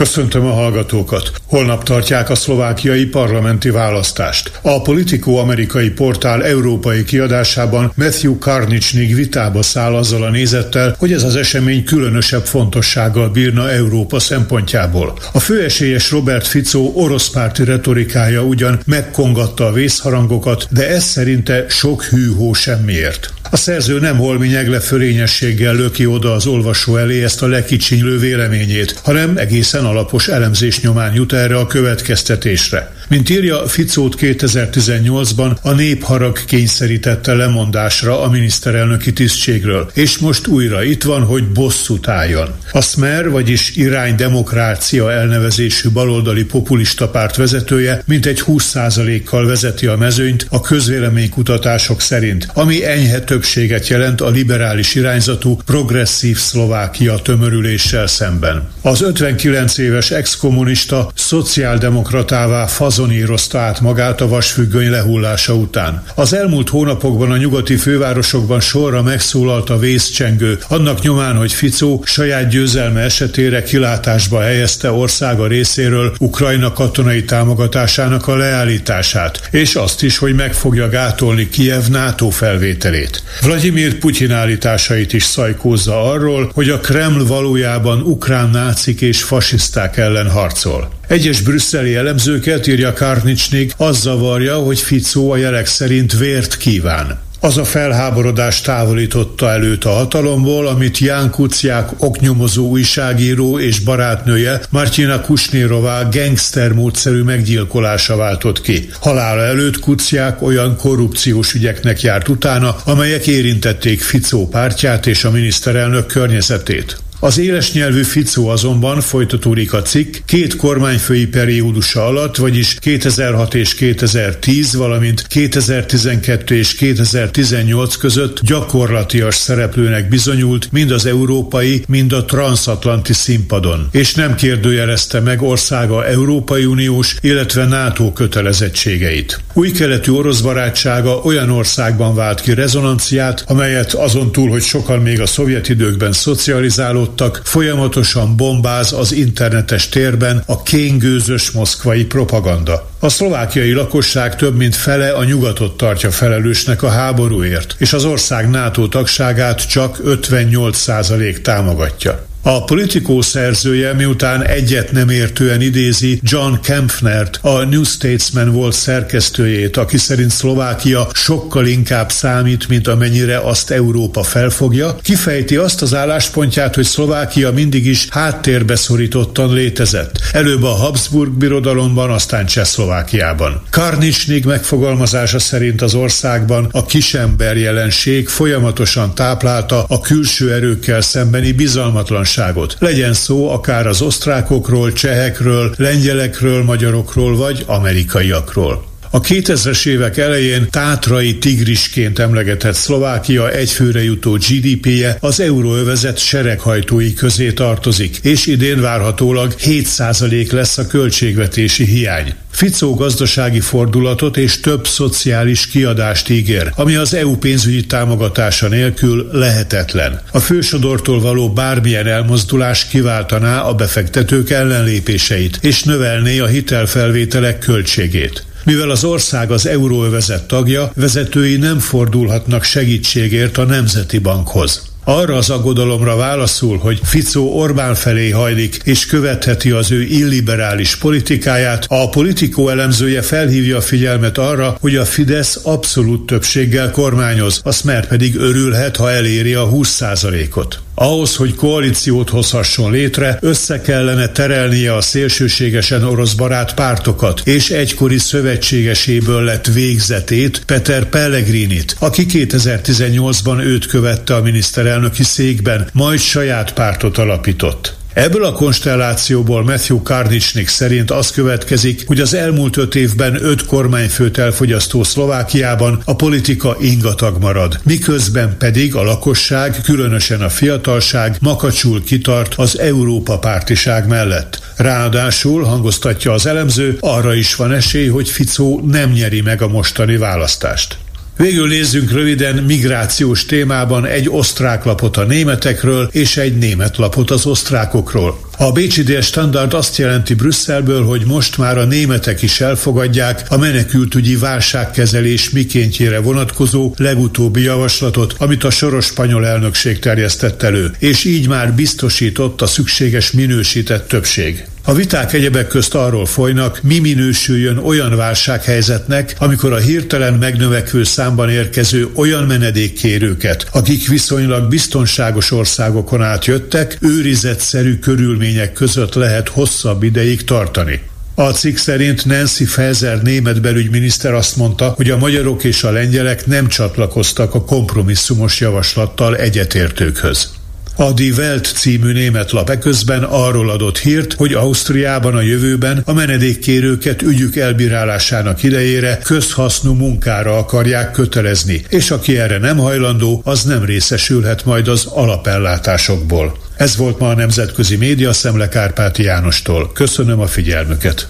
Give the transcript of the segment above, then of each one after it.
Köszöntöm a hallgatókat! Holnap tartják a szlovákiai parlamenti választást. A Politico amerikai portál európai kiadásában Matthew Karnicsnig vitába száll azzal a nézettel, hogy ez az esemény különösebb fontossággal bírna Európa szempontjából. A főesélyes Robert Fico oroszpárti retorikája ugyan megkongatta a vészharangokat, de ez szerinte sok hűhó semmiért. A szerző nem holmi fölényességgel löki oda az olvasó elé ezt a lekicsinylő véleményét, hanem egészen alapos elemzés nyomán jut erre a következtetésre. Mint írja Ficót 2018-ban a népharag kényszerítette lemondásra a miniszterelnöki tisztségről, és most újra itt van, hogy bosszút álljon. A Smer, vagyis Irány Demokrácia elnevezésű baloldali populista párt vezetője mintegy 20%-kal vezeti a mezőnyt a közvéleménykutatások szerint, ami enyhe többséget jelent a liberális irányzatú progresszív Szlovákia tömörüléssel szemben. Az 59 éves exkommunista szociáldemokratává fazonírozta át magát a vasfüggöny lehullása után. Az elmúlt hónapokban a nyugati fővárosokban sorra megszólalt a vészcsengő, annak nyomán, hogy Ficó saját győzelme esetére kilátásba helyezte országa részéről Ukrajna katonai támogatásának a leállítását, és azt is, hogy meg fogja gátolni Kiev NATO felvételét. Vladimir Putyin állításait is szajkózza arról, hogy a Kreml valójában ukrán nácik és fasiszták ellen harcol. Egyes brüsszeli elemzőket, írja Karnicsnik, az zavarja, hogy Ficó a jelek szerint vért kíván. Az a felháborodás távolította előtt a hatalomból, amit Ján Kuciák oknyomozó újságíró és barátnője Martina Kusnérová gangster módszerű meggyilkolása váltott ki. Halála előtt Kuciák olyan korrupciós ügyeknek járt utána, amelyek érintették Ficó pártját és a miniszterelnök környezetét. Az éles nyelvű Ficó azonban folytatódik a cikk két kormányfői periódusa alatt, vagyis 2006 és 2010, valamint 2012 és 2018 között gyakorlatias szereplőnek bizonyult mind az európai, mind a transatlanti színpadon, és nem kérdőjelezte meg országa Európai Uniós, illetve NATO kötelezettségeit. Új keletű orosz barátsága olyan országban vált ki rezonanciát, amelyet azon túl, hogy sokan még a szovjet időkben szocializálódtak, hallottak, folyamatosan bombáz az internetes térben a kéngőzös moszkvai propaganda. A szlovákiai lakosság több mint fele a nyugatot tartja felelősnek a háborúért, és az ország NATO tagságát csak 58% támogatja. A politikó szerzője miután egyet nem értően idézi John Kempfnert, a New Statesman volt szerkesztőjét, aki szerint Szlovákia sokkal inkább számít, mint amennyire azt Európa felfogja, kifejti azt az álláspontját, hogy Szlovákia mindig is háttérbe szorítottan létezett. Előbb a Habsburg birodalomban, aztán Csehszlovákiában. Karnicsnig megfogalmazása szerint az országban a kisember jelenség folyamatosan táplálta a külső erőkkel szembeni bizalmatlan biztonságot. Legyen szó akár az osztrákokról, csehekről, lengyelekről, magyarokról vagy amerikaiakról. A 2000-es évek elején tátrai tigrisként emlegetett Szlovákia egyfőre jutó GDP-je az euróövezet sereghajtói közé tartozik, és idén várhatólag 7% lesz a költségvetési hiány. Ficó gazdasági fordulatot és több szociális kiadást ígér, ami az EU pénzügyi támogatása nélkül lehetetlen. A fősodortól való bármilyen elmozdulás kiváltaná a befektetők ellenlépéseit, és növelné a hitelfelvételek költségét. Mivel az ország az euróövezet tagja, vezetői nem fordulhatnak segítségért a Nemzeti Bankhoz. Arra az aggodalomra válaszul, hogy Ficó Orbán felé hajlik és követheti az ő illiberális politikáját, a politikó elemzője felhívja a figyelmet arra, hogy a Fidesz abszolút többséggel kormányoz, a Smer pedig örülhet, ha eléri a 20%-ot. Ahhoz, hogy koalíciót hozhasson létre, össze kellene terelnie a szélsőségesen orosz barát pártokat, és egykori szövetségeséből lett végzetét, Peter Pellegrinit, aki 2018-ban őt követte a miniszterelnöki székben, majd saját pártot alapított. Ebből a konstellációból Matthew Karnicsnik szerint az következik, hogy az elmúlt öt évben öt kormányfőt elfogyasztó Szlovákiában a politika ingatag marad, miközben pedig a lakosság, különösen a fiatalság makacsul kitart az Európa pártiság mellett. Ráadásul, hangoztatja az elemző, arra is van esély, hogy Ficó nem nyeri meg a mostani választást. Végül nézzünk röviden migrációs témában egy osztrák lapot a németekről és egy német lapot az osztrákokról. A Dél Standard azt jelenti Brüsszelből, hogy most már a németek is elfogadják a menekültügyi válságkezelés mikéntjére vonatkozó legutóbbi javaslatot, amit a soros spanyol elnökség terjesztett elő, és így már biztosított a szükséges minősített többség. A viták egyebek közt arról folynak, mi minősüljön olyan válsághelyzetnek, amikor a hirtelen megnövekvő számban érkező olyan menedékkérőket, akik viszonylag biztonságos országokon átjöttek, őrizetszerű körülmények között lehet hosszabb ideig tartani. A cikk szerint Nancy Faeser német belügyminiszter azt mondta, hogy a magyarok és a lengyelek nem csatlakoztak a kompromisszumos javaslattal egyetértőkhöz. A Die Welt című német lap eközben arról adott hírt, hogy Ausztriában a jövőben a menedékkérőket ügyük elbírálásának idejére közhasznú munkára akarják kötelezni, és aki erre nem hajlandó, az nem részesülhet majd az alapellátásokból. Ez volt ma a Nemzetközi Média Szemle Kárpáti Jánostól. Köszönöm a figyelmüket!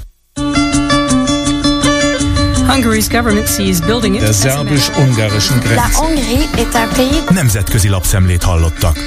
Der szerbus-ungarischen Grenze. Nemzetközi lapszemlét hallottak.